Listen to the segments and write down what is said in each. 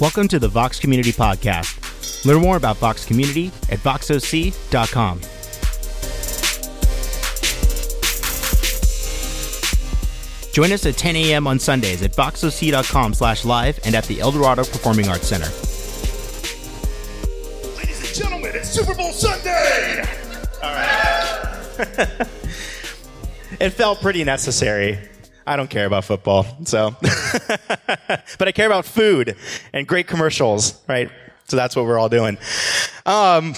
Welcome to the Vox Community Podcast. Learn more about Vox Community at voxoc.com. Join us at 10 a.m. on Sundays at voxoc.com slash live and at the Eldorado Performing Arts Center. Ladies and gentlemen, it's Super Bowl Sunday! All right. it felt pretty necessary. I don't care about football, so. but I care about food and great commercials, right? So that's what we're all doing. Um,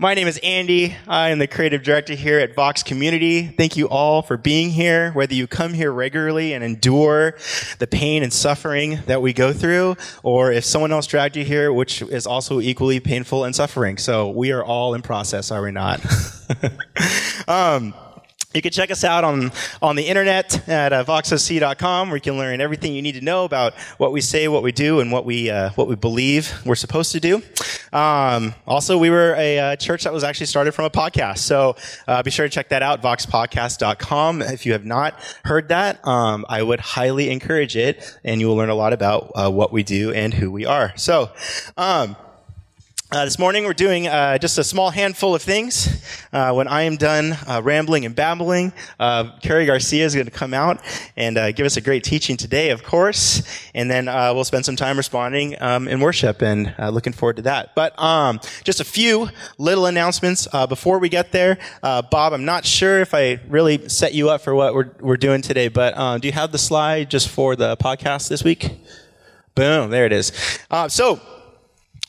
my name is Andy. I am the creative director here at Vox Community. Thank you all for being here, whether you come here regularly and endure the pain and suffering that we go through, or if someone else dragged you here, which is also equally painful and suffering. So we are all in process, are we not? um, you can check us out on, on the internet at uh, voxoc.com where you can learn everything you need to know about what we say, what we do, and what we, uh, what we believe we're supposed to do. Um, also, we were a uh, church that was actually started from a podcast. So uh, be sure to check that out, voxpodcast.com. If you have not heard that, um, I would highly encourage it, and you will learn a lot about uh, what we do and who we are. So, um, uh, this morning we're doing uh, just a small handful of things. Uh, when I am done uh, rambling and babbling, uh, Carrie Garcia is going to come out and uh, give us a great teaching today, of course, and then we'll spend some time responding um, in worship, and looking forward to that. But um, just a few little announcements before we get there. Bob, I'm not sure if I really set you up for what we're we're doing today, but do you have the slide just for the podcast this week? Boom, there it is. so.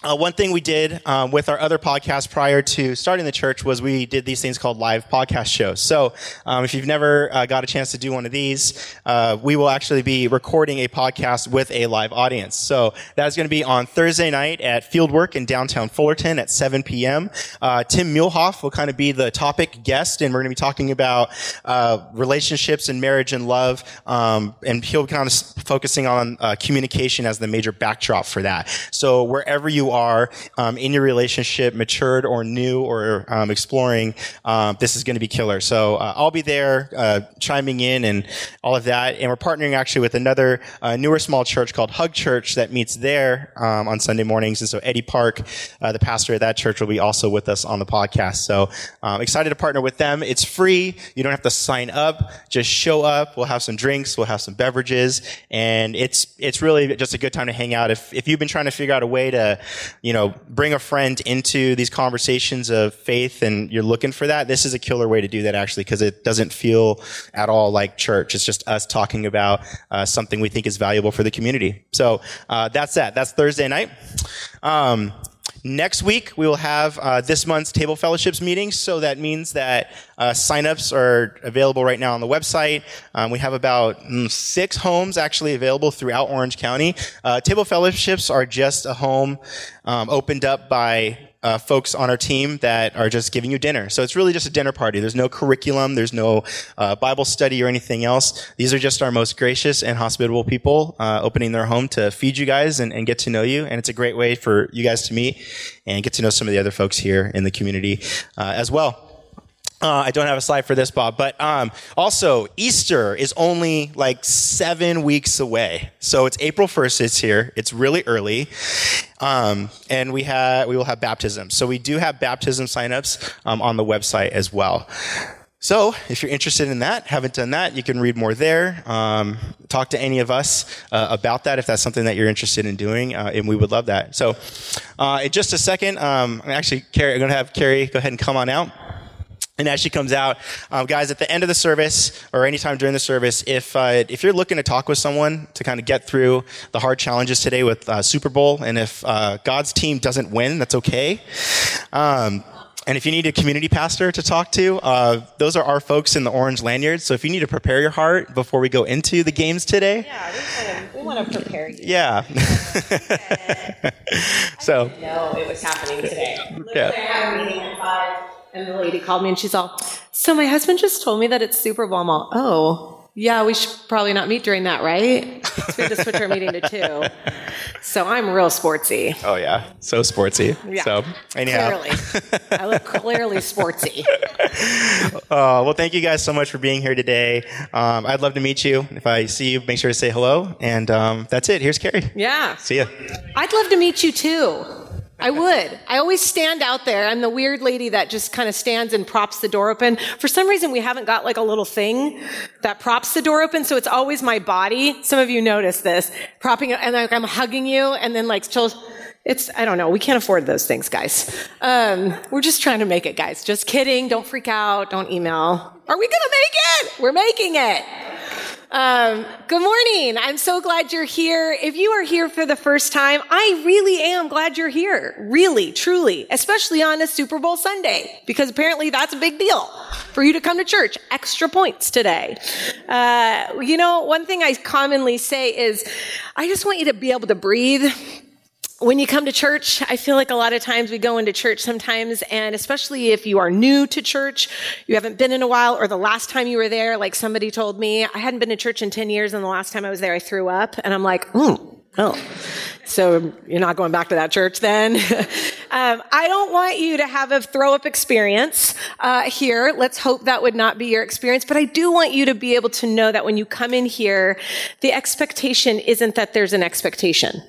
Uh, one thing we did um, with our other podcast prior to starting the church was we did these things called live podcast shows. So um, if you've never uh, got a chance to do one of these, uh, we will actually be recording a podcast with a live audience. So that is going to be on Thursday night at Fieldwork in downtown Fullerton at 7 p.m. Uh, Tim Muehlhoff will kind of be the topic guest, and we're going to be talking about uh, relationships and marriage and love, um, and he'll be kind of focusing on uh, communication as the major backdrop for that. So wherever you are um, in your relationship, matured or new or um, exploring, um, this is going to be killer. So uh, I'll be there uh, chiming in and all of that. And we're partnering actually with another uh, newer small church called Hug Church that meets there um, on Sunday mornings. And so Eddie Park, uh, the pastor of that church, will be also with us on the podcast. So um, excited to partner with them. It's free. You don't have to sign up. Just show up. We'll have some drinks. We'll have some beverages. And it's, it's really just a good time to hang out. If, if you've been trying to figure out a way to you know, bring a friend into these conversations of faith and you're looking for that, this is a killer way to do that actually because it doesn't feel at all like church. It's just us talking about uh, something we think is valuable for the community. So uh, that's that. That's Thursday night. Um, Next week, we will have uh, this month's table fellowships meeting. So that means that uh, signups are available right now on the website. Um, we have about mm, six homes actually available throughout Orange County. Uh, table fellowships are just a home um, opened up by uh, folks on our team that are just giving you dinner. So it's really just a dinner party. There's no curriculum. There's no uh, Bible study or anything else. These are just our most gracious and hospitable people uh, opening their home to feed you guys and, and, get to know you. And it's a great way for you guys to meet and get to know some of the other folks here in the community uh, as well. Uh, I don't have a slide for this, Bob, but um, also Easter is only like seven weeks away. So it's April 1st. It's here. It's really early, um, and we have we will have baptism. So we do have baptism signups um, on the website as well. So, if you're interested in that, haven't done that, you can read more there. Um, talk to any of us uh, about that if that's something that you're interested in doing, uh, and we would love that. So, uh, in just a second, um, actually, Carrie, I'm going to have Carrie go ahead and come on out. And as she comes out, um, guys, at the end of the service or anytime during the service, if uh, if you're looking to talk with someone to kind of get through the hard challenges today with uh, Super Bowl, and if uh, God's team doesn't win, that's okay. Um, and if you need a community pastor to talk to, uh, those are our folks in the orange lanyards. So if you need to prepare your heart before we go into the games today, yeah, we want to, prepare you. Yeah. so. No, it was happening today. Literally, yeah. I had a meeting at five and the lady called me and she's all, So my husband just told me that it's Super Bowl. Oh, Yeah, we should probably not meet during that, right? we had to switch our meeting to two. So I'm real sportsy. Oh yeah, so sportsy. Yeah. So anyhow, Clearly. I look clearly sportsy. Uh, well, thank you guys so much for being here today. Um, I'd love to meet you. If I see you, make sure to say hello. And um, that's it. Here's Carrie. Yeah. See ya. I'd love to meet you too. I would. I always stand out there. I'm the weird lady that just kind of stands and props the door open. For some reason, we haven't got like a little thing that props the door open, so it's always my body. Some of you notice this. Propping it, and like I'm hugging you, and then like still, it's, I don't know, we can't afford those things, guys. Um, we're just trying to make it, guys. Just kidding. Don't freak out. Don't email. Are we gonna make it? We're making it. Um, good morning. I'm so glad you're here. If you are here for the first time, I really am glad you're here. Really, truly, especially on a Super Bowl Sunday, because apparently that's a big deal for you to come to church. Extra points today. Uh, you know, one thing I commonly say is, I just want you to be able to breathe when you come to church, I feel like a lot of times we go into church sometimes, and especially if you are new to church, you haven't been in a while, or the last time you were there, like somebody told me, I hadn't been to church in 10 years, and the last time I was there, I threw up, and I'm like, hmm. Oh, so you're not going back to that church then? um, I don't want you to have a throw up experience uh, here. Let's hope that would not be your experience. But I do want you to be able to know that when you come in here, the expectation isn't that there's an expectation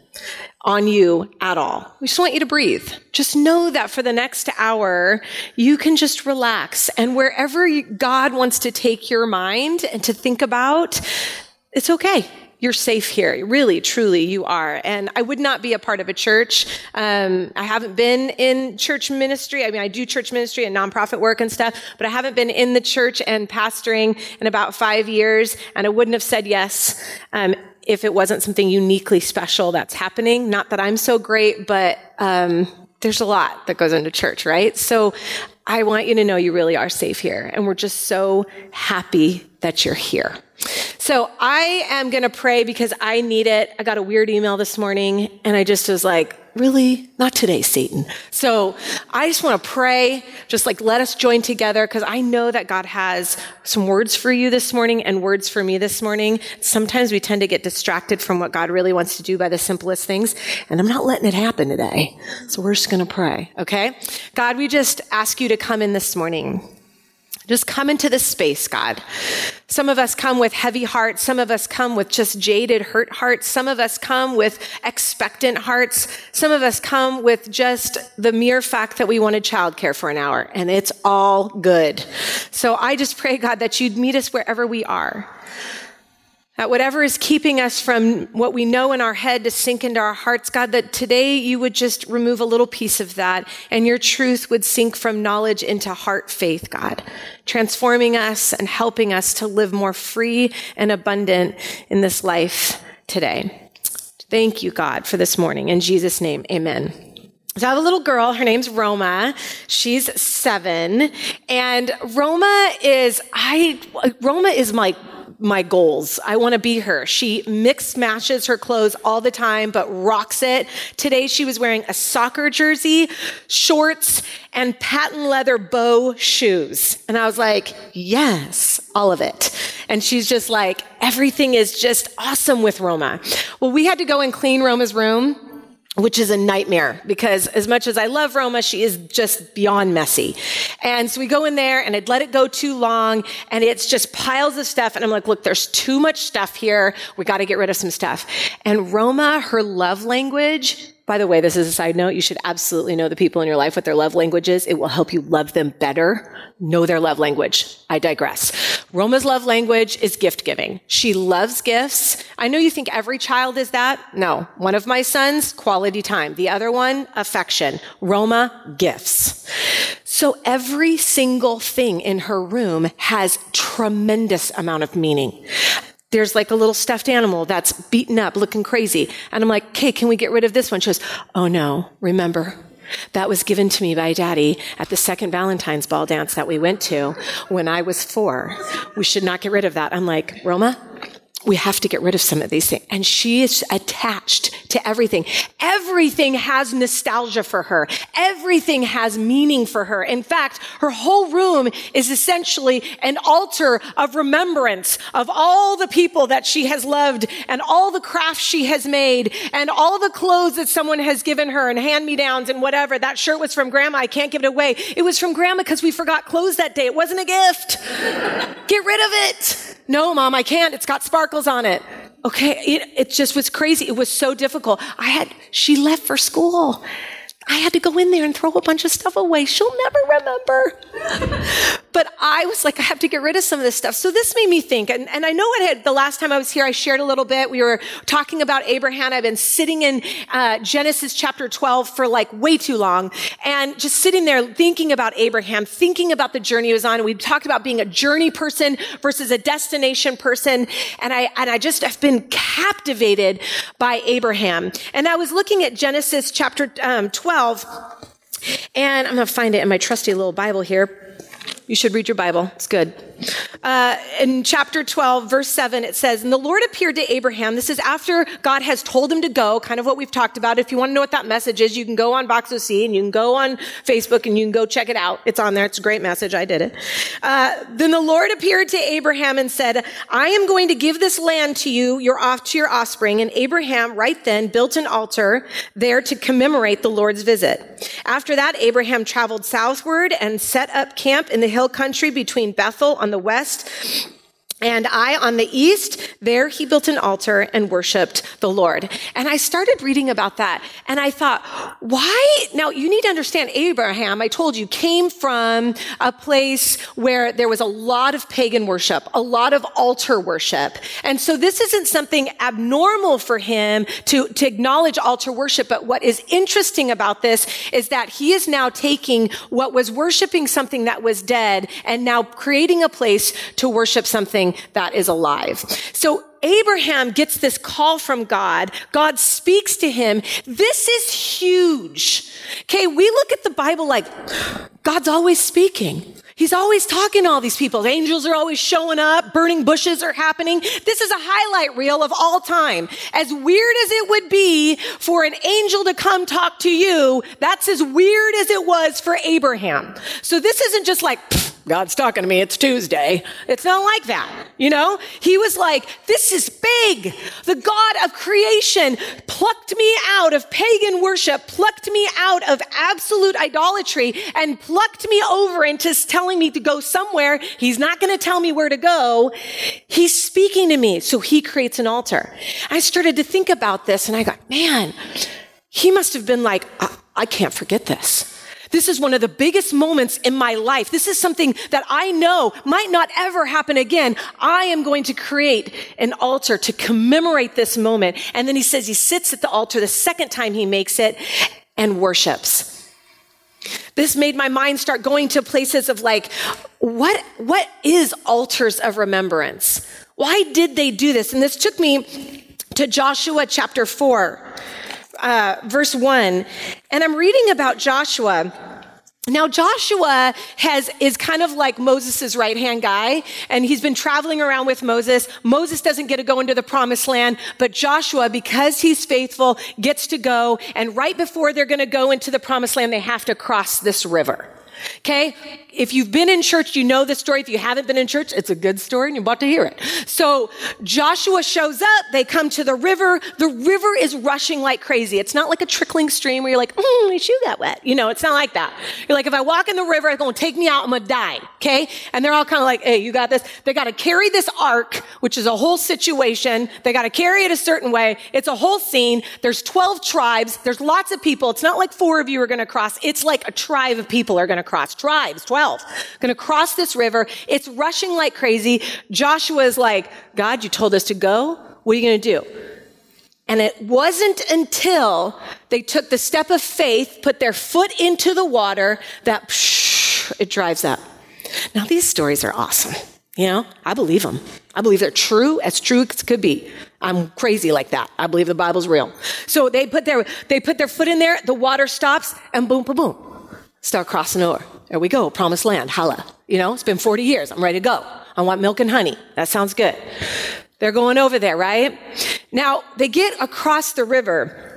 on you at all. We just want you to breathe. Just know that for the next hour, you can just relax. And wherever God wants to take your mind and to think about, it's okay. You're safe here. Really, truly, you are. And I would not be a part of a church. Um, I haven't been in church ministry. I mean, I do church ministry and nonprofit work and stuff, but I haven't been in the church and pastoring in about five years. And I wouldn't have said yes um, if it wasn't something uniquely special that's happening. Not that I'm so great, but um, there's a lot that goes into church, right? So I want you to know you really are safe here. And we're just so happy that you're here. So I am going to pray because I need it. I got a weird email this morning and I just was like, really? Not today, Satan. So I just want to pray, just like let us join together because I know that God has some words for you this morning and words for me this morning. Sometimes we tend to get distracted from what God really wants to do by the simplest things. And I'm not letting it happen today. So we're just going to pray. Okay. God, we just ask you to come in this morning. Just come into this space, God. Some of us come with heavy hearts. Some of us come with just jaded, hurt hearts. Some of us come with expectant hearts. Some of us come with just the mere fact that we wanted childcare for an hour, and it's all good. So I just pray, God, that you'd meet us wherever we are. That whatever is keeping us from what we know in our head to sink into our hearts, God, that today you would just remove a little piece of that and your truth would sink from knowledge into heart faith, God, transforming us and helping us to live more free and abundant in this life today. Thank you, God, for this morning. In Jesus' name, amen. So I have a little girl. Her name's Roma. She's seven. And Roma is, I, Roma is my, my goals. I want to be her. She mix matches her clothes all the time, but rocks it. Today she was wearing a soccer jersey, shorts, and patent leather bow shoes. And I was like, yes, all of it. And she's just like, everything is just awesome with Roma. Well, we had to go and clean Roma's room which is a nightmare because as much as I love Roma, she is just beyond messy. And so we go in there and I'd let it go too long and it's just piles of stuff. And I'm like, look, there's too much stuff here. We got to get rid of some stuff. And Roma, her love language, by the way, this is a side note. You should absolutely know the people in your life what their love language is. It will help you love them better. Know their love language. I digress. Roma's love language is gift giving. She loves gifts. I know you think every child is that. No. One of my sons, quality time. The other one, affection. Roma, gifts. So every single thing in her room has tremendous amount of meaning there's like a little stuffed animal that's beaten up, looking crazy. And I'm like, okay, can we get rid of this one? She goes, oh no, remember, that was given to me by daddy at the second Valentine's ball dance that we went to when I was four. We should not get rid of that. I'm like, Roma, we have to get rid of some of these things. And she is attached to everything. Everything has nostalgia for her. Everything has meaning for her. In fact, her whole room is essentially an altar of remembrance of all the people that she has loved and all the crafts she has made and all the clothes that someone has given her and hand me downs and whatever. That shirt was from grandma. I can't give it away. It was from grandma because we forgot clothes that day. It wasn't a gift. Get rid of it. No, mom, I can't. It's got sparkles on it. Okay. It, it just was crazy. It was so difficult. I had, she left for school. I had to go in there and throw a bunch of stuff away. She'll never remember. but I was like, I have to get rid of some of this stuff. So this made me think, and, and I know it had, the last time I was here, I shared a little bit. We were talking about Abraham. I've been sitting in uh, Genesis chapter 12 for like way too long and just sitting there thinking about Abraham, thinking about the journey he was on. We talked about being a journey person versus a destination person. And I, and I just have been captivated by Abraham. And I was looking at Genesis chapter um, 12 12. And I'm going to find it in my trusty little Bible here. You should read your Bible. It's good. Uh, in chapter 12, verse 7, it says, And the Lord appeared to Abraham. This is after God has told him to go, kind of what we've talked about. If you want to know what that message is, you can go on Vox VoxOC and you can go on Facebook and you can go check it out. It's on there. It's a great message. I did it. Uh, then the Lord appeared to Abraham and said, I am going to give this land to you, your off to your offspring. And Abraham right then built an altar there to commemorate the Lord's visit. After that, Abraham traveled southward and set up camp in the hill country between Bethel on the west and Ai, on the east, there he built an altar and worshiped the Lord. And I started reading about that and I thought, why? Now you need to understand Abraham, I told you, came from a place where there was a lot of pagan worship, a lot of altar worship. And so this isn't something abnormal for him to, to acknowledge altar worship. But what is interesting about this is that he is now taking what was worshiping something that was dead and now creating a place to worship something that is alive. So Abraham gets this call from God. God speaks to him. This is huge. Okay, we look at the Bible like God's always speaking. He's always talking to all these people. Angels are always showing up. Burning bushes are happening. This is a highlight reel of all time. As weird as it would be for an angel to come talk to you, that's as weird as it was for Abraham. So this isn't just like, God's talking to me. It's Tuesday. It's not like that. You know, he was like, this is big. The God of creation plucked me out of pagan worship, plucked me out of absolute idolatry and plucked me over into telling me to go somewhere. He's not going to tell me where to go. He's speaking to me. So he creates an altar. I started to think about this and I got, man, he must have been like, I, I can't forget this. This is one of the biggest moments in my life. This is something that I know might not ever happen again. I am going to create an altar to commemorate this moment. And then he says he sits at the altar the second time he makes it and worships. This made my mind start going to places of like, what, what is altars of remembrance? Why did they do this? And this took me to Joshua chapter 4 uh, verse 1, and I'm reading about Joshua. Now Joshua has is kind of like Moses' right hand guy, and he's been traveling around with Moses. Moses doesn't get to go into the promised land, but Joshua, because he's faithful, gets to go. And right before they're going to go into the promised land, they have to cross this river. Okay? If you've been in church, you know the story. If you haven't been in church, it's a good story and you're about to hear it. So Joshua shows up. They come to the river. The river is rushing like crazy. It's not like a trickling stream where you're like, mm, my shoe got wet. You know, it's not like that. You're like, if I walk in the river, it's going to take me out. I'm going to die. Okay? And they're all kind of like, hey, you got this. They got to carry this ark, which is a whole situation. They got to carry it a certain way. It's a whole scene. There's 12 tribes. There's lots of people. It's not like four of you are going to cross. It's like a tribe of people are going to cross. Tribes, 12. Going to cross this river. It's rushing like crazy. Joshua is like, God, you told us to go. What are you to do? And it wasn't until they took the step of faith, put their foot into the water, that psh, it drives up. Now, these stories are awesome. You know, I believe them. I believe they're true, as true as could be. I'm crazy like that. I believe the Bible's real. So they put their, they put their foot in there, the water stops, and boom, boom, boom start crossing over. There we go, promised land, holla. You know, it's been 40 years. I'm ready to go. I want milk and honey. That sounds good. They're going over there, right? Now, they get across the river.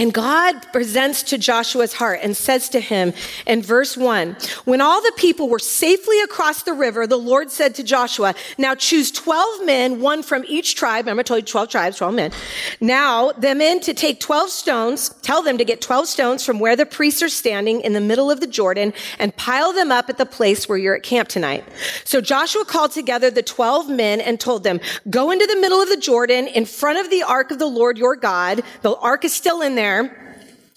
And God presents to Joshua's heart and says to him in verse one, when all the people were safely across the river, the Lord said to Joshua, now choose 12 men, one from each tribe. Remember I told you 12 tribes, 12 men. Now the men to take 12 stones, tell them to get 12 stones from where the priests are standing in the middle of the Jordan and pile them up at the place where you're at camp tonight. So Joshua called together the 12 men and told them, go into the middle of the Jordan in front of the ark of the Lord your God. The ark is still in there there.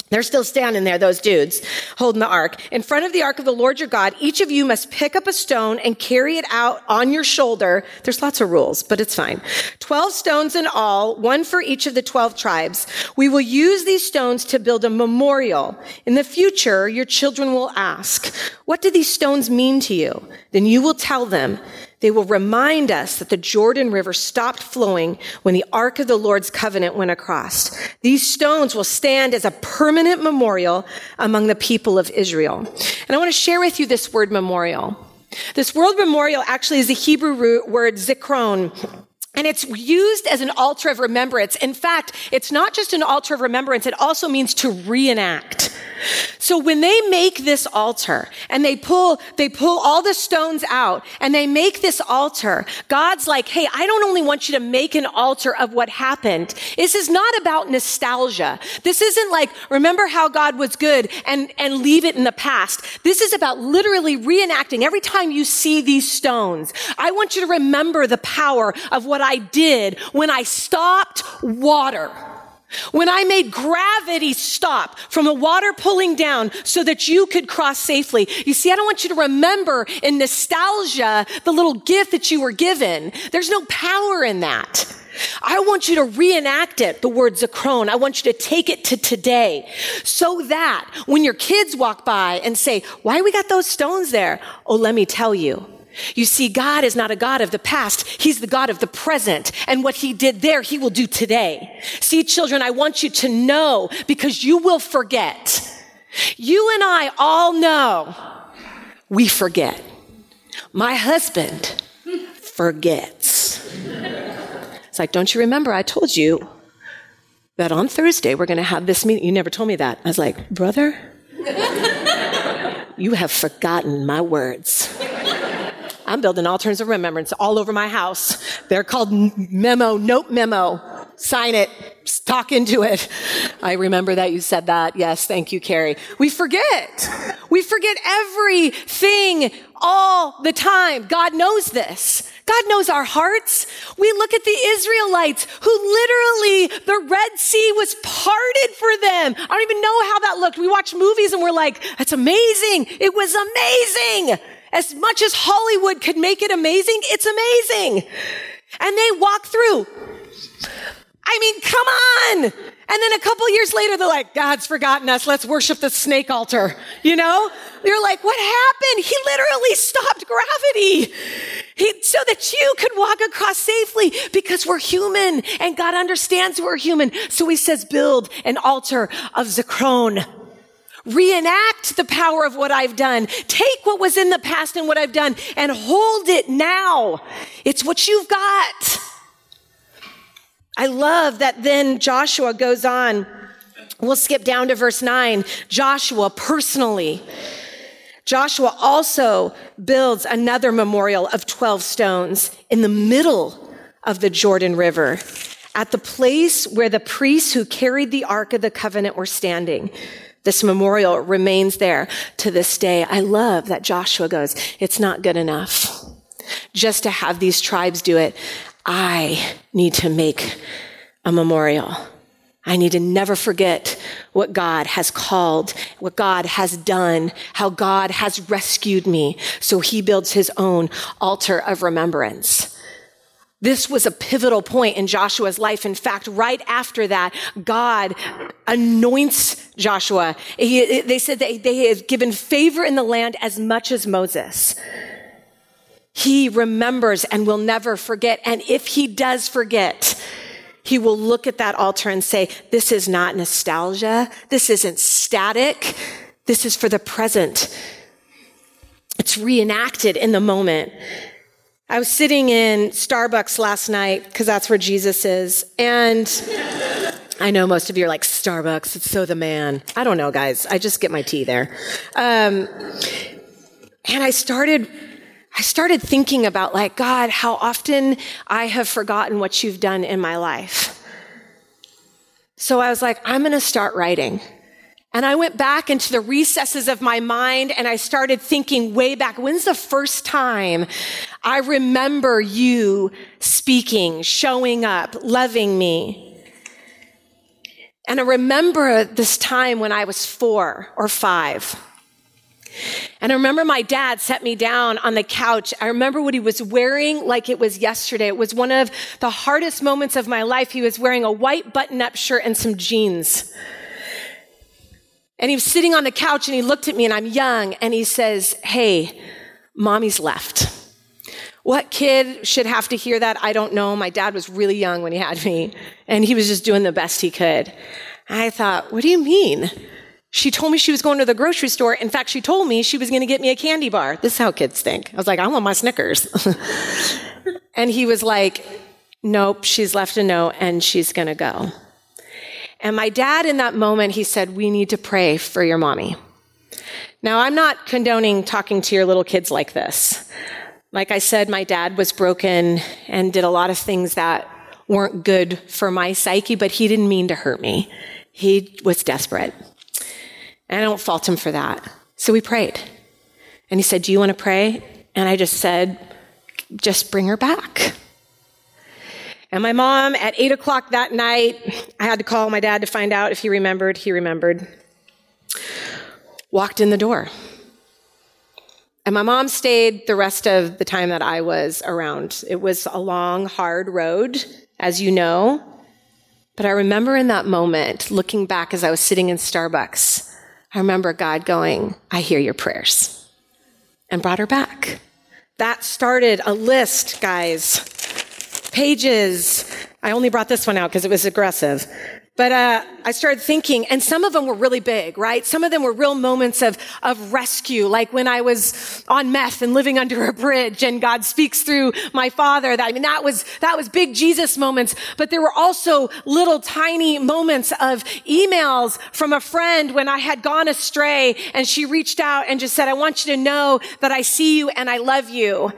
They're still standing there, those dudes, holding the ark. In front of the ark of the Lord your God, each of you must pick up a stone and carry it out on your shoulder. There's lots of rules, but it's fine. Twelve stones in all, one for each of the twelve tribes. We will use these stones to build a memorial. In the future, your children will ask, what do these stones mean to you? Then you will tell them, they will remind us that the Jordan River stopped flowing when the Ark of the Lord's covenant went across. These stones will stand as a permanent memorial among the people of Israel. And I want to share with you this word memorial. This word memorial actually is the Hebrew word zikron. And it's used as an altar of remembrance. In fact, it's not just an altar of remembrance, it also means to reenact. So when they make this altar and they pull, they pull all the stones out and they make this altar, God's like, hey, I don't only want you to make an altar of what happened. This is not about nostalgia. This isn't like, remember how God was good and, and leave it in the past. This is about literally reenacting every time you see these stones. I want you to remember the power of what I did when I stopped water. When I made gravity stop from the water pulling down so that you could cross safely. You see, I don't want you to remember in nostalgia the little gift that you were given. There's no power in that. I want you to reenact it, the word Zakron. I want you to take it to today so that when your kids walk by and say, why we got those stones there? Oh, let me tell you. You see, God is not a God of the past. He's the God of the present. And what he did there, he will do today. See, children, I want you to know because you will forget. You and I all know we forget. My husband forgets. It's like, don't you remember? I told you that on Thursday we're going to have this meeting. You never told me that. I was like, brother, you have forgotten my words. I'm building altars of remembrance all over my house. They're called memo, note memo. Sign it, talk into it. I remember that you said that. Yes, thank you, Carrie. We forget. We forget everything all the time. God knows this. God knows our hearts. We look at the Israelites who literally the Red Sea was parted for them. I don't even know how that looked. We watch movies and we're like, that's amazing. It was amazing. As much as Hollywood could make it amazing, it's amazing. And they walk through. I mean, come on. And then a couple years later, they're like, God's forgotten us. Let's worship the snake altar. You know? You're like, what happened? He literally stopped gravity he, so that you could walk across safely because we're human and God understands we're human. So he says, build an altar of Zakron. Reenact the power of what I've done. Take what was in the past and what I've done and hold it now. It's what you've got. I love that then Joshua goes on. We'll skip down to verse nine. Joshua personally. Joshua also builds another memorial of 12 stones in the middle of the Jordan River at the place where the priests who carried the Ark of the Covenant were standing. This memorial remains there to this day. I love that Joshua goes, it's not good enough just to have these tribes do it. I need to make a memorial. I need to never forget what God has called, what God has done, how God has rescued me. So he builds his own altar of remembrance. This was a pivotal point in Joshua's life. In fact, right after that, God anoints Joshua. He, they said that they have given favor in the land as much as Moses. He remembers and will never forget. And if he does forget, he will look at that altar and say, this is not nostalgia. This isn't static. This is for the present. It's reenacted in the moment. I was sitting in Starbucks last night because that's where Jesus is. And I know most of you are like, Starbucks, it's so the man. I don't know, guys. I just get my tea there. Um, and I started. I started thinking about like, God, how often I have forgotten what you've done in my life. So I was like, I'm going to start writing. And I went back into the recesses of my mind and I started thinking way back. When's the first time I remember you speaking, showing up, loving me? And I remember this time when I was four or five. And I remember my dad set me down on the couch. I remember what he was wearing like it was yesterday. It was one of the hardest moments of my life. He was wearing a white button up shirt and some jeans. And he was sitting on the couch and he looked at me and I'm young and he says, Hey, mommy's left. What kid should have to hear that? I don't know. My dad was really young when he had me and he was just doing the best he could. I thought, what do you mean? She told me she was going to the grocery store. In fact, she told me she was going to get me a candy bar. This is how kids think. I was like, I want my Snickers. and he was like, nope, she's left a note and she's going to go. And my dad, in that moment, he said, We need to pray for your mommy. Now, I'm not condoning talking to your little kids like this. Like I said, my dad was broken and did a lot of things that weren't good for my psyche, but he didn't mean to hurt me. He was desperate. And I don't fault him for that. So we prayed. And he said, Do you want to pray? And I just said, Just bring her back. And my mom, at eight o'clock that night, I had to call my dad to find out if he remembered. He remembered. Walked in the door. And my mom stayed the rest of the time that I was around. It was a long, hard road, as you know. But I remember in that moment, looking back as I was sitting in Starbucks, I remember God going, I hear your prayers, and brought her back. That started a list, guys, pages. I only brought this one out because it was aggressive. But uh, I started thinking, and some of them were really big, right? Some of them were real moments of, of rescue, like when I was on meth and living under a bridge and God speaks through my father. That, I mean, that was, that was big Jesus moments. But there were also little tiny moments of emails from a friend when I had gone astray and she reached out and just said, I want you to know that I see you and I love you.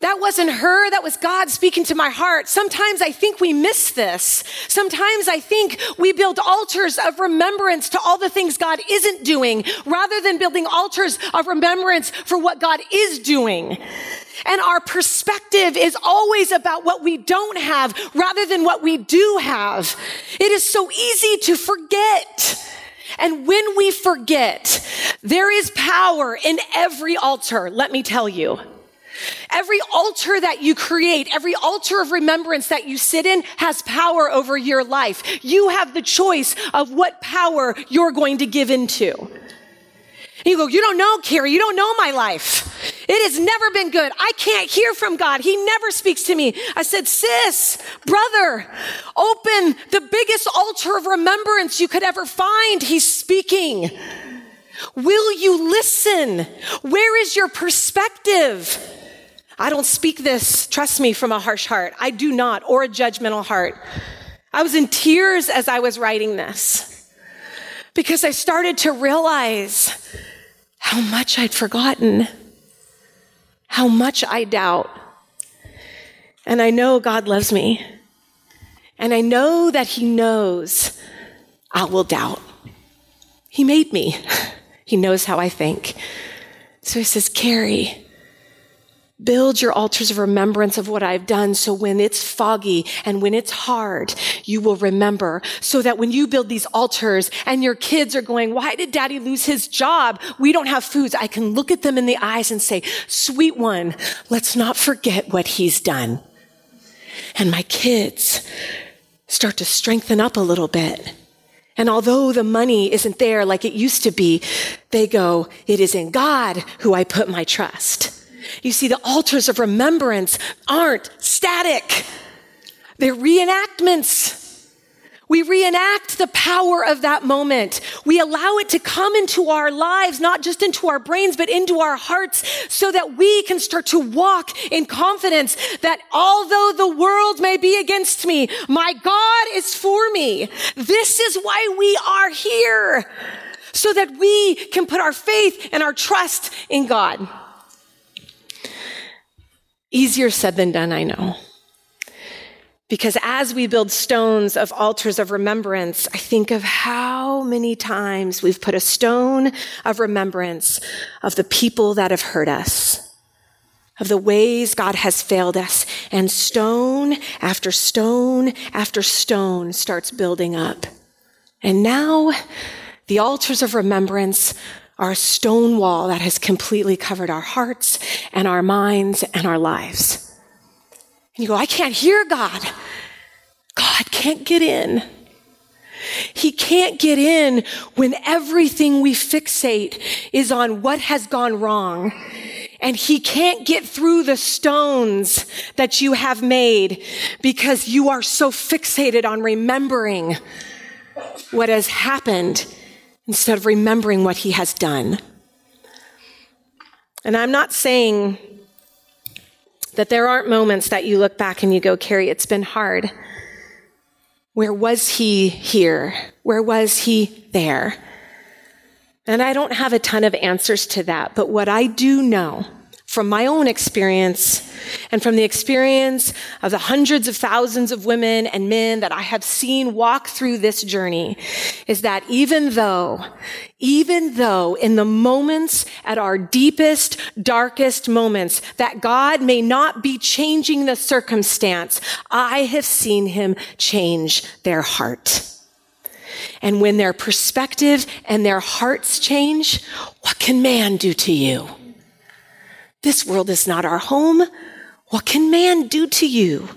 That wasn't her. That was God speaking to my heart. Sometimes I think we miss this. Sometimes I think we build altars of remembrance to all the things God isn't doing rather than building altars of remembrance for what God is doing. And our perspective is always about what we don't have rather than what we do have. It is so easy to forget. And when we forget, there is power in every altar, let me tell you. Every altar that you create, every altar of remembrance that you sit in has power over your life. You have the choice of what power you're going to give into. You go, you don't know, Carrie, you don't know my life. It has never been good. I can't hear from God. He never speaks to me. I said, sis, brother, open the biggest altar of remembrance you could ever find. He's speaking. Will you listen? Where is your perspective? I don't speak this, trust me, from a harsh heart. I do not, or a judgmental heart. I was in tears as I was writing this because I started to realize how much I'd forgotten, how much I doubt. And I know God loves me. And I know that He knows I will doubt. He made me, He knows how I think. So He says, Carrie, Build your altars of remembrance of what I've done so when it's foggy and when it's hard, you will remember. So that when you build these altars and your kids are going, why did daddy lose his job? We don't have foods. I can look at them in the eyes and say, sweet one, let's not forget what he's done. And my kids start to strengthen up a little bit. And although the money isn't there like it used to be, they go, it is in God who I put my trust. You see, the altars of remembrance aren't static. They're reenactments. We reenact the power of that moment. We allow it to come into our lives, not just into our brains, but into our hearts so that we can start to walk in confidence that although the world may be against me, my God is for me. This is why we are here so that we can put our faith and our trust in God. Easier said than done, I know. Because as we build stones of altars of remembrance, I think of how many times we've put a stone of remembrance of the people that have hurt us, of the ways God has failed us, and stone after stone after stone starts building up. And now the altars of remembrance are a stone wall that has completely covered our hearts and our minds and our lives. And you go, I can't hear God. God can't get in. He can't get in when everything we fixate is on what has gone wrong. And he can't get through the stones that you have made because you are so fixated on remembering what has happened instead of remembering what he has done. And I'm not saying that there aren't moments that you look back and you go, Carrie, it's been hard. Where was he here? Where was he there? And I don't have a ton of answers to that, but what I do know from my own experience and from the experience of the hundreds of thousands of women and men that I have seen walk through this journey is that even though, even though in the moments at our deepest, darkest moments that God may not be changing the circumstance, I have seen him change their heart. And when their perspective and their hearts change, what can man do to you? This world is not our home. What can man do to you?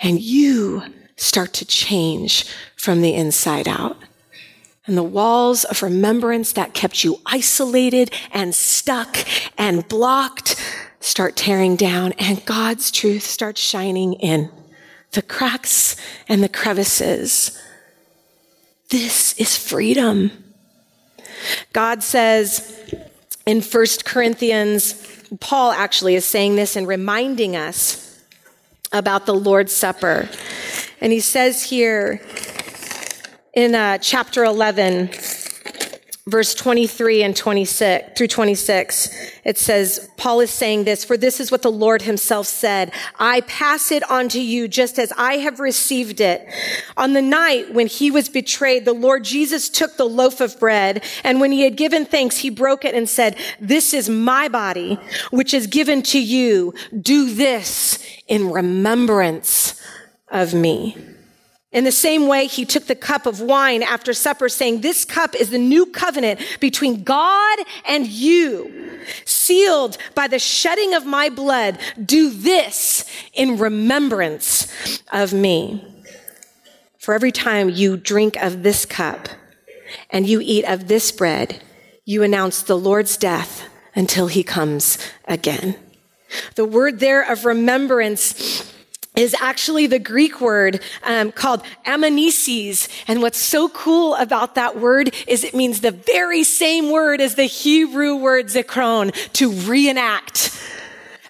And you start to change from the inside out. And the walls of remembrance that kept you isolated and stuck and blocked start tearing down, and God's truth starts shining in the cracks and the crevices. This is freedom. God says, in 1 Corinthians, Paul actually is saying this and reminding us about the Lord's Supper. And he says here in uh, chapter 11, verse 23 and 26 through 26 it says paul is saying this for this is what the lord himself said. I pass it on to you just as i have received it. On the night when he was betrayed the lord jesus took the loaf of bread and when he had given thanks he broke it and said this is my body which is given to you. Do this in remembrance of me in the same way, he took the cup of wine after supper, saying, This cup is the new covenant between God and you, sealed by the shedding of my blood. Do this in remembrance of me. For every time you drink of this cup and you eat of this bread, you announce the Lord's death until he comes again. The word there of remembrance is actually the Greek word um, called amnesis. And what's so cool about that word is it means the very same word as the Hebrew word zikron, to reenact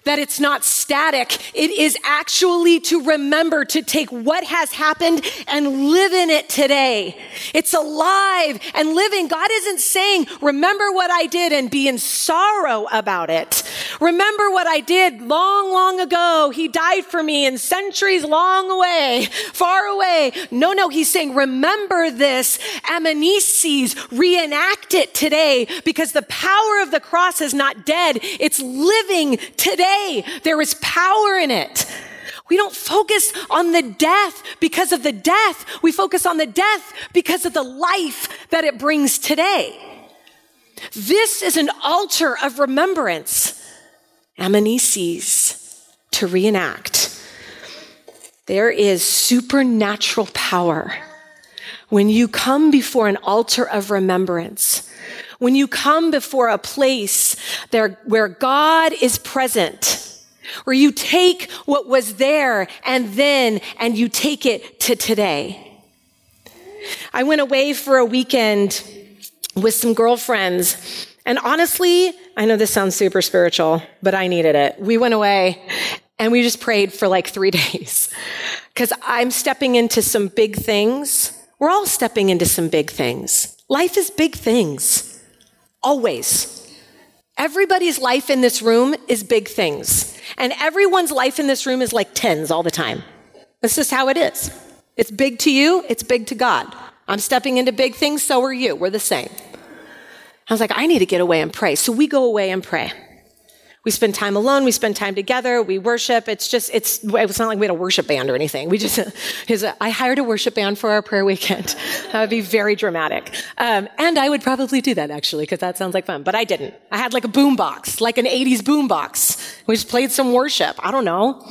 that it's not static. It is actually to remember to take what has happened and live in it today. It's alive and living. God isn't saying, remember what I did and be in sorrow about it. Remember what I did long, long ago. He died for me in centuries long away, far away. No, no, he's saying, remember this. Amnesis, reenact it today because the power of the cross is not dead. It's living today. There is power in it. We don't focus on the death because of the death. We focus on the death because of the life that it brings today. This is an altar of remembrance. Amnesis to reenact. There is supernatural power when you come before an altar of remembrance when you come before a place there where God is present, where you take what was there and then, and you take it to today. I went away for a weekend with some girlfriends. And honestly, I know this sounds super spiritual, but I needed it. We went away and we just prayed for like three days because I'm stepping into some big things. We're all stepping into some big things. Life is big things. Always. Everybody's life in this room is big things. And everyone's life in this room is like tens all the time. That's just how it is. It's big to you, it's big to God. I'm stepping into big things, so are you. We're the same. I was like, I need to get away and pray. So we go away and pray. We spend time alone. We spend time together. We worship. It's just, it's, it's not like we had a worship band or anything. We just, I hired a worship band for our prayer weekend. That would be very dramatic. Um, and I would probably do that actually, because that sounds like fun. But I didn't. I had like a boom box, like an 80s boom box. We just played some worship. I don't know.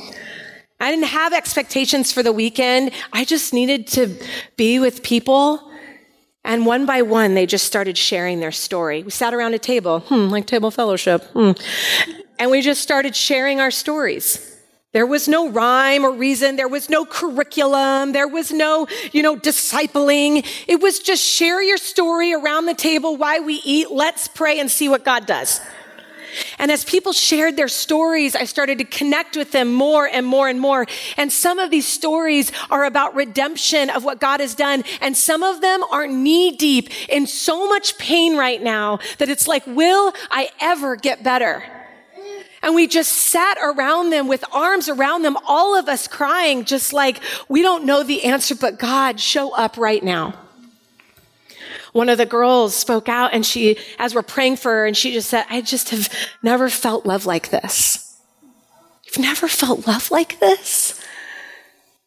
I didn't have expectations for the weekend. I just needed to be with people. And one by one, they just started sharing their story. We sat around a table, hmm, like table fellowship. Hmm. And we just started sharing our stories. There was no rhyme or reason. There was no curriculum. There was no, you know, discipling. It was just share your story around the table, why we eat, let's pray and see what God does. And as people shared their stories, I started to connect with them more and more and more. And some of these stories are about redemption of what God has done. And some of them are knee deep in so much pain right now that it's like, will I ever get better? And we just sat around them with arms around them, all of us crying, just like, we don't know the answer, but God, show up right now one of the girls spoke out and she, as we're praying for her, and she just said, I just have never felt love like this. You've never felt love like this?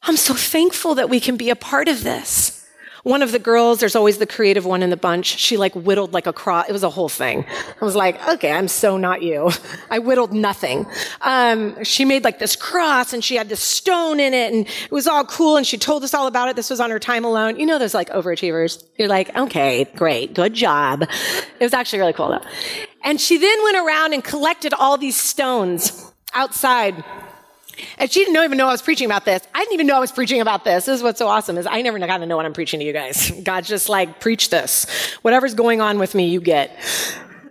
I'm so thankful that we can be a part of this. One of the girls, there's always the creative one in the bunch, she like whittled like a cross. It was a whole thing. I was like, okay, I'm so not you. I whittled nothing. Um, she made like this cross and she had this stone in it and it was all cool and she told us all about it. This was on her time alone. You know, those like overachievers. You're like, okay, great, good job. It was actually really cool though. And she then went around and collected all these stones outside and she didn't even know I was preaching about this. I didn't even know I was preaching about this. This is what's so awesome is I never got to know what I'm preaching to you guys. God's just like, preach this. Whatever's going on with me, you get.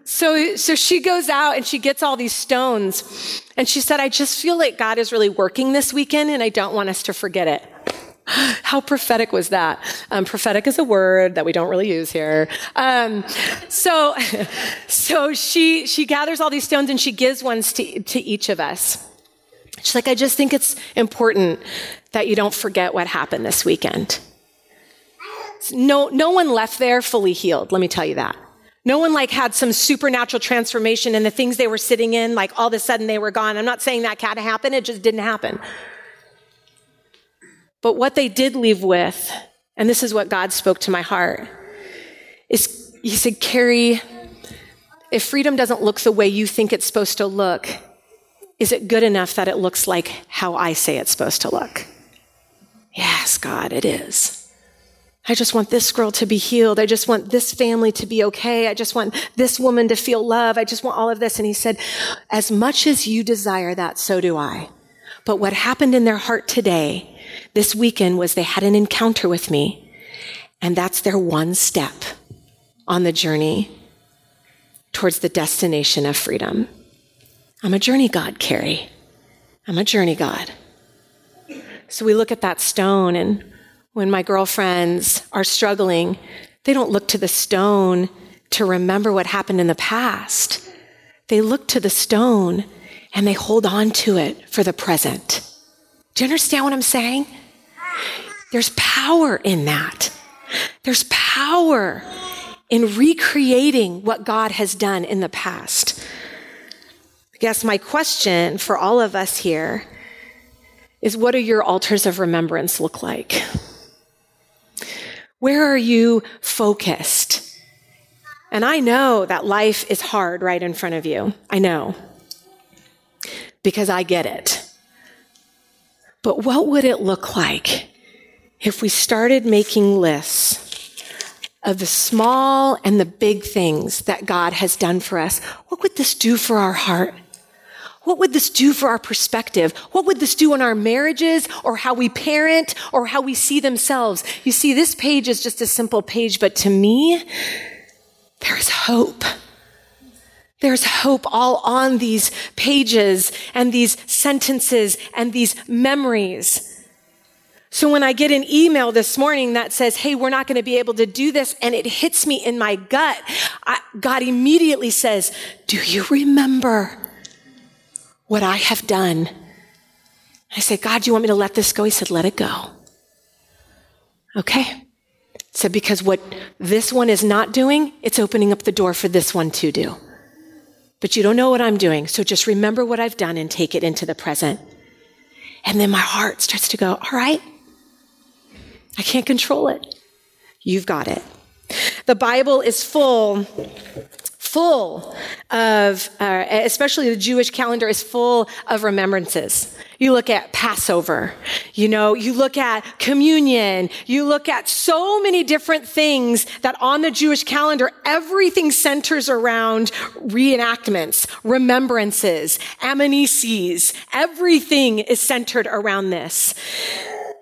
So, so she goes out and she gets all these stones. And she said, I just feel like God is really working this weekend and I don't want us to forget it. How prophetic was that? Um, prophetic is a word that we don't really use here. Um, so, so she she gathers all these stones and she gives ones to, to each of us. She's like, I just think it's important that you don't forget what happened this weekend. No, no one left there fully healed, let me tell you that. No one like had some supernatural transformation and the things they were sitting in, like all of a sudden they were gone. I'm not saying that can't happen, it just didn't happen. But what they did leave with, and this is what God spoke to my heart, is He said, Carrie, if freedom doesn't look the way you think it's supposed to look, is it good enough that it looks like how I say it's supposed to look? Yes, God, it is. I just want this girl to be healed. I just want this family to be okay. I just want this woman to feel love. I just want all of this. And he said, as much as you desire that, so do I. But what happened in their heart today, this weekend, was they had an encounter with me. And that's their one step on the journey towards the destination of freedom. I'm a journey God, Carrie. I'm a journey God. So we look at that stone, and when my girlfriends are struggling, they don't look to the stone to remember what happened in the past. They look to the stone and they hold on to it for the present. Do you understand what I'm saying? There's power in that. There's power in recreating what God has done in the past guess my question for all of us here is what do your altars of remembrance look like? Where are you focused? And I know that life is hard right in front of you. I know. Because I get it. But what would it look like if we started making lists of the small and the big things that God has done for us? What would this do for our heart? What would this do for our perspective? What would this do in our marriages or how we parent or how we see themselves? You see, this page is just a simple page, but to me, there's hope. There's hope all on these pages and these sentences and these memories. So when I get an email this morning that says, Hey, we're not going to be able to do this, and it hits me in my gut, I, God immediately says, Do you remember what I have done? I said, God, do you want me to let this go? He said, Let it go. Okay. So because what this one is not doing, it's opening up the door for this one to do. But you don't know what I'm doing, so just remember what I've done and take it into the present. And then my heart starts to go, all right, I can't control it. You've got it. The Bible is full full of, uh, especially the Jewish calendar is full of remembrances. You look at Passover, you know, you look at communion, you look at so many different things that on the Jewish calendar, everything centers around reenactments, remembrances, anamneses. Everything is centered around this.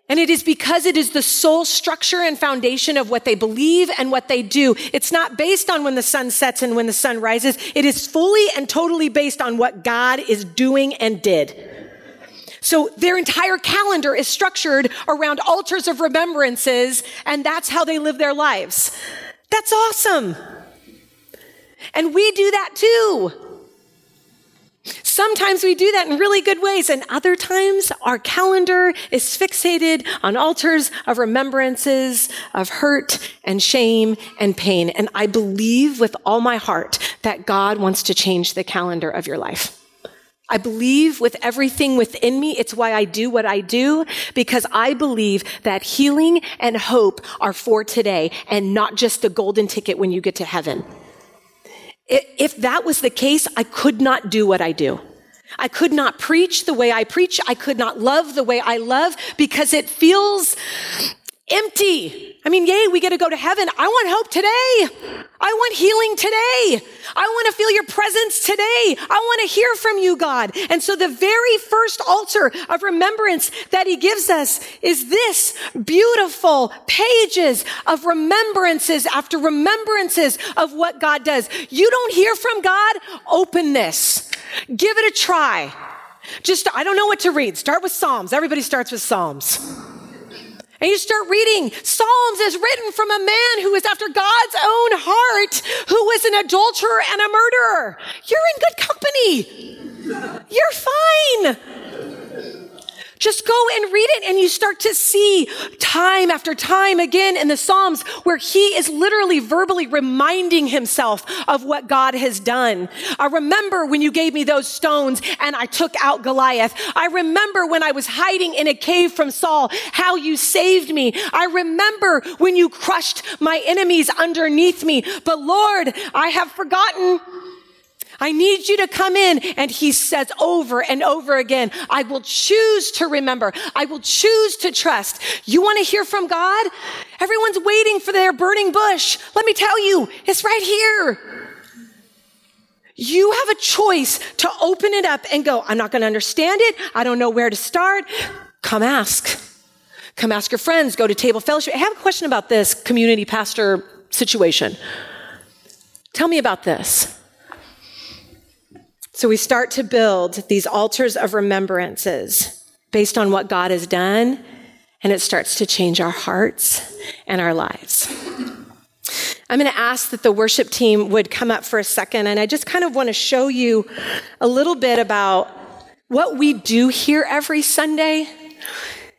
And it is because it is the sole structure and foundation of what they believe and what they do. It's not based on when the sun sets and when the sun rises. It is fully and totally based on what God is doing and did. So their entire calendar is structured around altars of remembrances, and that's how they live their lives. That's awesome. And we do that too. Sometimes we do that in really good ways, and other times our calendar is fixated on altars of remembrances of hurt and shame and pain. And I believe with all my heart that God wants to change the calendar of your life. I believe with everything within me. It's why I do what I do because I believe that healing and hope are for today and not just the golden ticket when you get to heaven. If that was the case, I could not do what I do. I could not preach the way I preach. I could not love the way I love because it feels empty. I mean, yay, we get to go to heaven. I want hope today. I want healing today. I want to feel your presence today. I want to hear from you, God. And so the very first altar of remembrance that he gives us is this beautiful pages of remembrances after remembrances of what God does. You don't hear from God? Open this. Give it a try. Just, I don't know what to read. Start with Psalms. Everybody starts with Psalms. And you start reading Psalms is written from a man who is after God's own heart, who was an adulterer and a murderer. You're in good company. You're fine. Just go and read it and you start to see time after time again in the Psalms where he is literally verbally reminding himself of what God has done. I remember when you gave me those stones and I took out Goliath. I remember when I was hiding in a cave from Saul, how you saved me. I remember when you crushed my enemies underneath me. But Lord, I have forgotten. I need you to come in. And he says over and over again, I will choose to remember. I will choose to trust. You want to hear from God? Everyone's waiting for their burning bush. Let me tell you, it's right here. You have a choice to open it up and go, I'm not going to understand it. I don't know where to start. Come ask. Come ask your friends. Go to table fellowship. I have a question about this community pastor situation. Tell me about this. So we start to build these altars of remembrances based on what God has done, and it starts to change our hearts and our lives. I'm going to ask that the worship team would come up for a second, and I just kind of want to show you a little bit about what we do here every Sunday.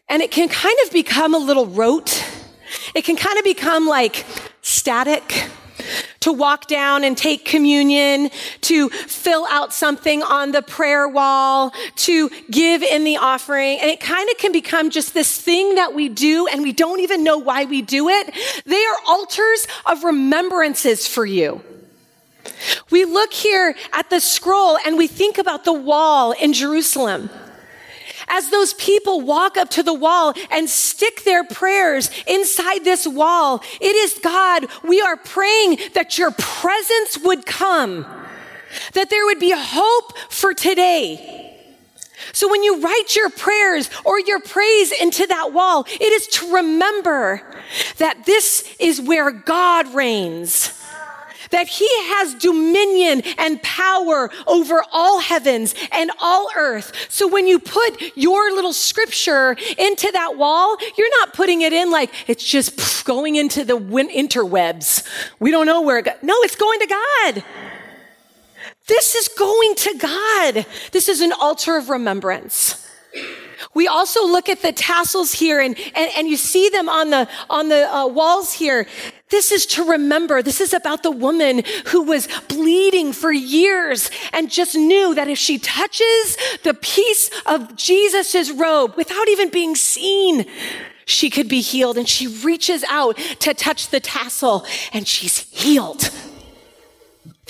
And it can kind of become a little rote. It can kind of become like static to walk down and take communion, to fill out something on the prayer wall, to give in the offering. And it kind of can become just this thing that we do and we don't even know why we do it. They are altars of remembrances for you. We look here at the scroll and we think about the wall in Jerusalem as those people walk up to the wall and stick their prayers inside this wall, it is God, we are praying that your presence would come, that there would be hope for today. So when you write your prayers or your praise into that wall, it is to remember that this is where God reigns that he has dominion and power over all heavens and all earth. So when you put your little scripture into that wall, you're not putting it in like it's just going into the interwebs. We don't know where it goes. No, it's going to God. This is going to God. This is an altar of remembrance. We also look at the tassels here and, and, and you see them on the, on the uh, walls here. This is to remember. This is about the woman who was bleeding for years and just knew that if she touches the piece of Jesus' robe without even being seen, she could be healed. And she reaches out to touch the tassel and she's healed.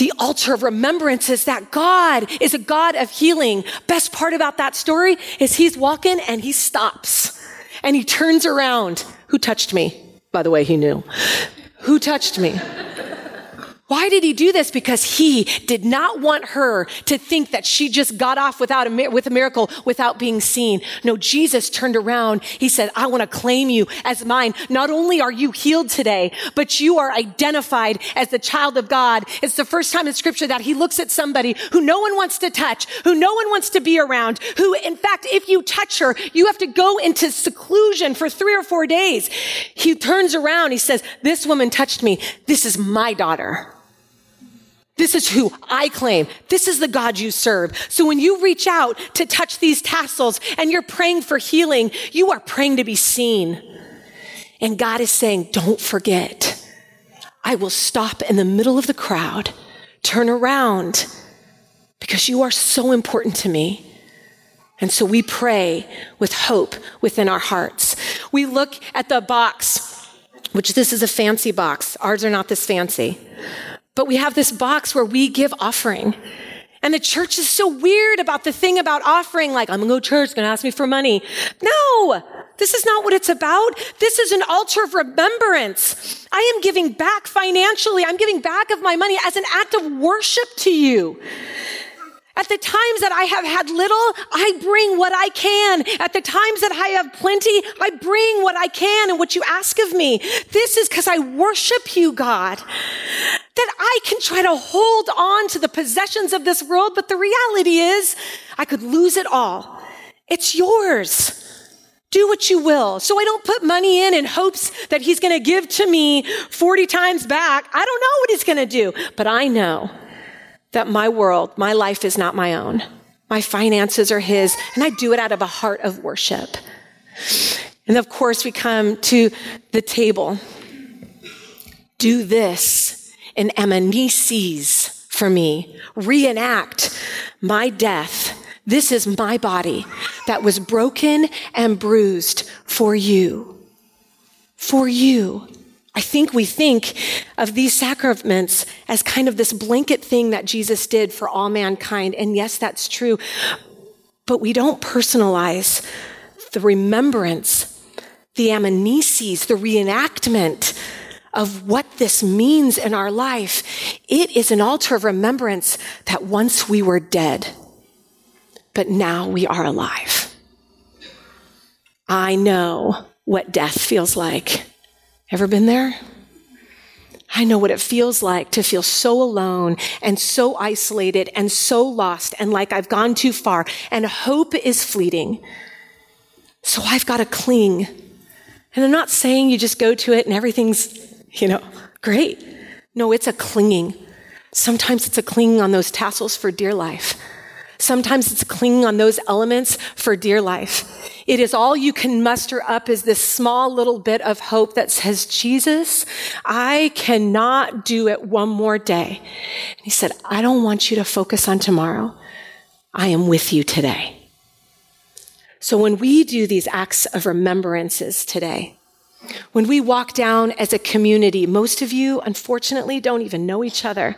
The altar of remembrance is that God is a God of healing. Best part about that story is he's walking and he stops and he turns around. Who touched me? By the way, he knew. Who touched me? Why did he do this? Because he did not want her to think that she just got off without a, with a miracle without being seen. No, Jesus turned around. He said, I want to claim you as mine. Not only are you healed today, but you are identified as the child of God. It's the first time in scripture that he looks at somebody who no one wants to touch, who no one wants to be around, who in fact, if you touch her, you have to go into seclusion for three or four days. He turns around. He says, this woman touched me. This is my daughter. This is who I claim. This is the God you serve. So when you reach out to touch these tassels and you're praying for healing, you are praying to be seen. And God is saying, don't forget. I will stop in the middle of the crowd, turn around because you are so important to me. And so we pray with hope within our hearts. We look at the box, which this is a fancy box. Ours are not this fancy. But we have this box where we give offering. And the church is so weird about the thing about offering, like, I'm gonna go to church, gonna ask me for money. No, this is not what it's about. This is an altar of remembrance. I am giving back financially. I'm giving back of my money as an act of worship to you. At the times that I have had little, I bring what I can. At the times that I have plenty, I bring what I can and what you ask of me. This is because I worship you, God. That I can try to hold on to the possessions of this world, but the reality is I could lose it all. It's yours. Do what you will. So I don't put money in in hopes that he's going to give to me 40 times back. I don't know what he's going to do, but I know that my world, my life is not my own. My finances are His, and I do it out of a heart of worship. And of course, we come to the table. Do this in anamnesis for me. Reenact my death. This is my body that was broken and bruised for you. For you. I think we think of these sacraments as kind of this blanket thing that Jesus did for all mankind. And yes, that's true. But we don't personalize the remembrance, the anamnesis, the reenactment of what this means in our life. It is an altar of remembrance that once we were dead, but now we are alive. I know what death feels like. Ever been there? I know what it feels like to feel so alone and so isolated and so lost and like I've gone too far and hope is fleeting. So I've got to cling. And I'm not saying you just go to it and everything's, you know, great. No, it's a clinging. Sometimes it's a clinging on those tassels for dear life. Sometimes it's clinging on those elements for dear life. It is all you can muster up is this small little bit of hope that says, Jesus, I cannot do it one more day. And he said, I don't want you to focus on tomorrow. I am with you today. So when we do these acts of remembrances today, when we walk down as a community, most of you, unfortunately, don't even know each other.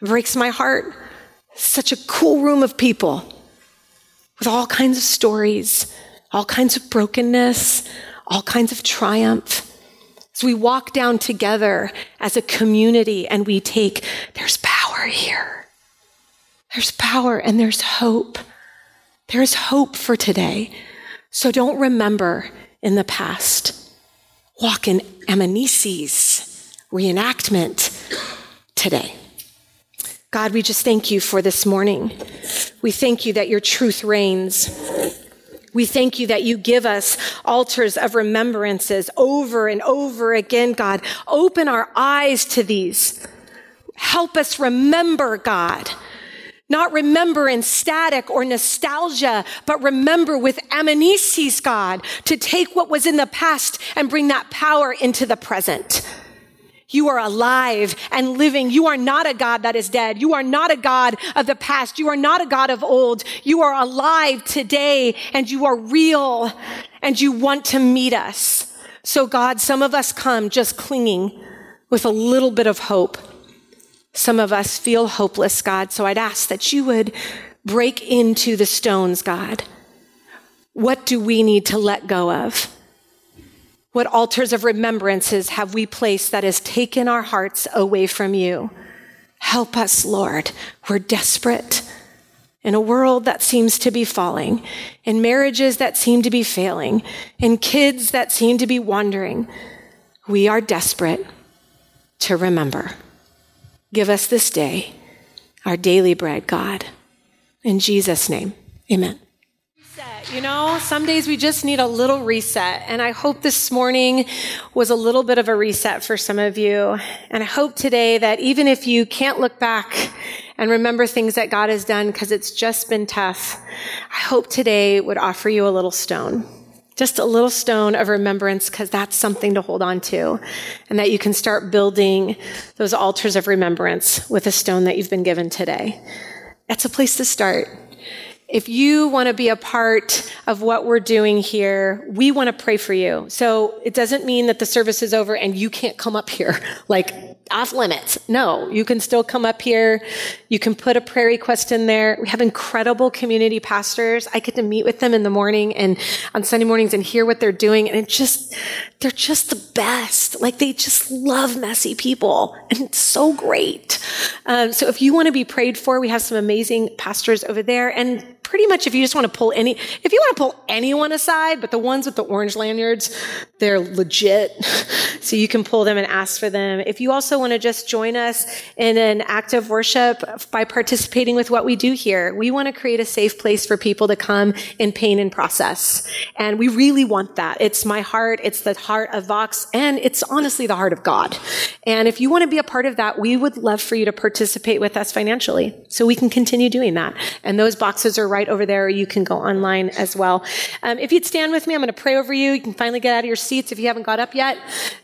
It breaks my heart. Such a cool room of people with all kinds of stories, all kinds of brokenness, all kinds of triumph. As we walk down together as a community and we take, there's power here. There's power and there's hope. There's hope for today. So don't remember in the past. Walk in amnesis, reenactment today. God, we just thank you for this morning. We thank you that your truth reigns. We thank you that you give us altars of remembrances over and over again, God. Open our eyes to these. Help us remember, God. Not remember in static or nostalgia, but remember with amnesis, God, to take what was in the past and bring that power into the present. You are alive and living. You are not a God that is dead. You are not a God of the past. You are not a God of old. You are alive today and you are real and you want to meet us. So God, some of us come just clinging with a little bit of hope. Some of us feel hopeless, God. So I'd ask that you would break into the stones, God. What do we need to let go of? What altars of remembrances have we placed that has taken our hearts away from you? Help us, Lord. We're desperate. In a world that seems to be falling, in marriages that seem to be failing, in kids that seem to be wandering, we are desperate to remember. Give us this day our daily bread, God. In Jesus' name, amen. You know, some days we just need a little reset. And I hope this morning was a little bit of a reset for some of you. And I hope today that even if you can't look back and remember things that God has done because it's just been tough, I hope today would offer you a little stone. Just a little stone of remembrance because that's something to hold on to. And that you can start building those altars of remembrance with a stone that you've been given today. That's a place to start if you want to be a part of what we're doing here, we want to pray for you. So it doesn't mean that the service is over and you can't come up here, like off limits. No, you can still come up here. You can put a prayer request in there. We have incredible community pastors. I get to meet with them in the morning and on Sunday mornings and hear what they're doing. And it just, they're just the best. Like they just love messy people and it's so great. Um, so if you want to be prayed for, we have some amazing pastors over there and pretty much if you just want to pull any, if you want to pull anyone aside, but the ones with the orange lanyards, they're legit. so you can pull them and ask for them. If you also want to just join us in an act of worship by participating with what we do here, we want to create a safe place for people to come in pain and process. And we really want that. It's my heart. It's the heart of Vox and it's honestly the heart of God. And if you want to be a part of that, we would love for you to participate with us financially so we can continue doing that. And those boxes are right over there. You can go online as well. Um, if you'd stand with me, I'm going to pray over you. You can finally get out of your seats if you haven't got up yet.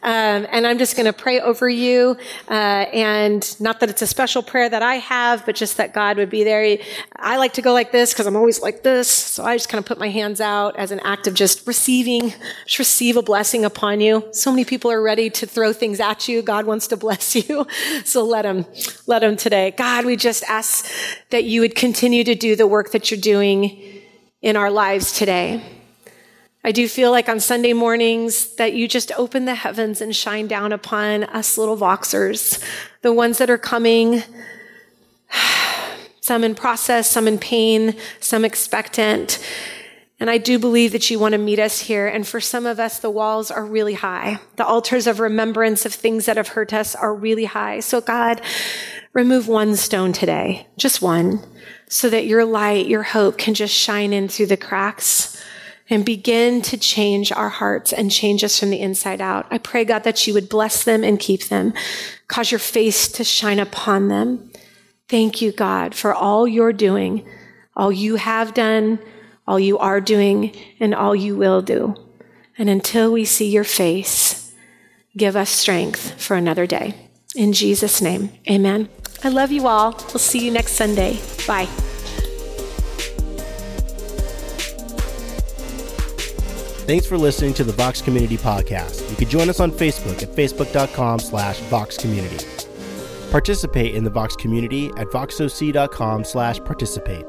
Um, and I'm just going to pray over you. Uh, and not that it's a special prayer that I have, but just that God would be there. I like to go like this because I'm always like this. So I just kind of put my hands out as an act of just receiving, just receive a blessing upon you. So many people are ready to throw things at you. God wants to bless you. So let him, let him today. God, we just ask that you would continue to do the work that you're doing in our lives today. I do feel like on Sunday mornings that you just open the heavens and shine down upon us little Voxers, the ones that are coming, some in process, some in pain, some expectant. And I do believe that you want to meet us here. And for some of us, the walls are really high. The altars of remembrance of things that have hurt us are really high. So God, remove one stone today, just one, so that your light, your hope can just shine in through the cracks and begin to change our hearts and change us from the inside out. I pray, God, that you would bless them and keep them, cause your face to shine upon them. Thank you, God, for all you're doing, all you have done, all you are doing, and all you will do. And until we see your face, give us strength for another day. In Jesus' name, amen. I love you all. We'll see you next Sunday. Bye. Thanks for listening to the Vox Community Podcast. You can join us on Facebook at facebook.com slash Vox Community. Participate in the Vox community at voxoc.com slash participate.